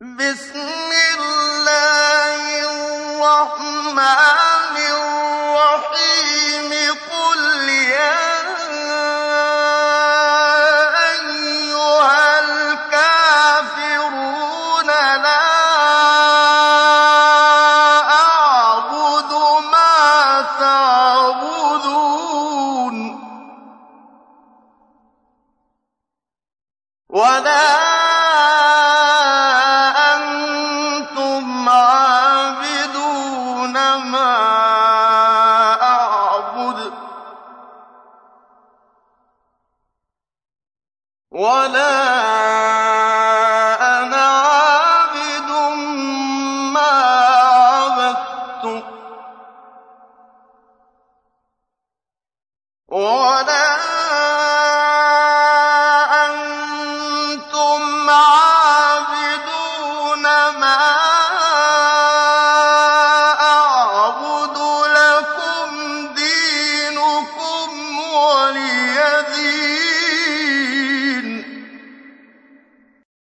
بِسْمِ اللَّهِ الرَّحْمَٰنِ الرَّحِيمِ. قُلْ يَا أَيُّهَا الْكَافِرُونَ لَا أَعْبُدُ مَا تَعْبُدُونَ وَلَا ما أعبد ولا أنا عابد ما عبدتم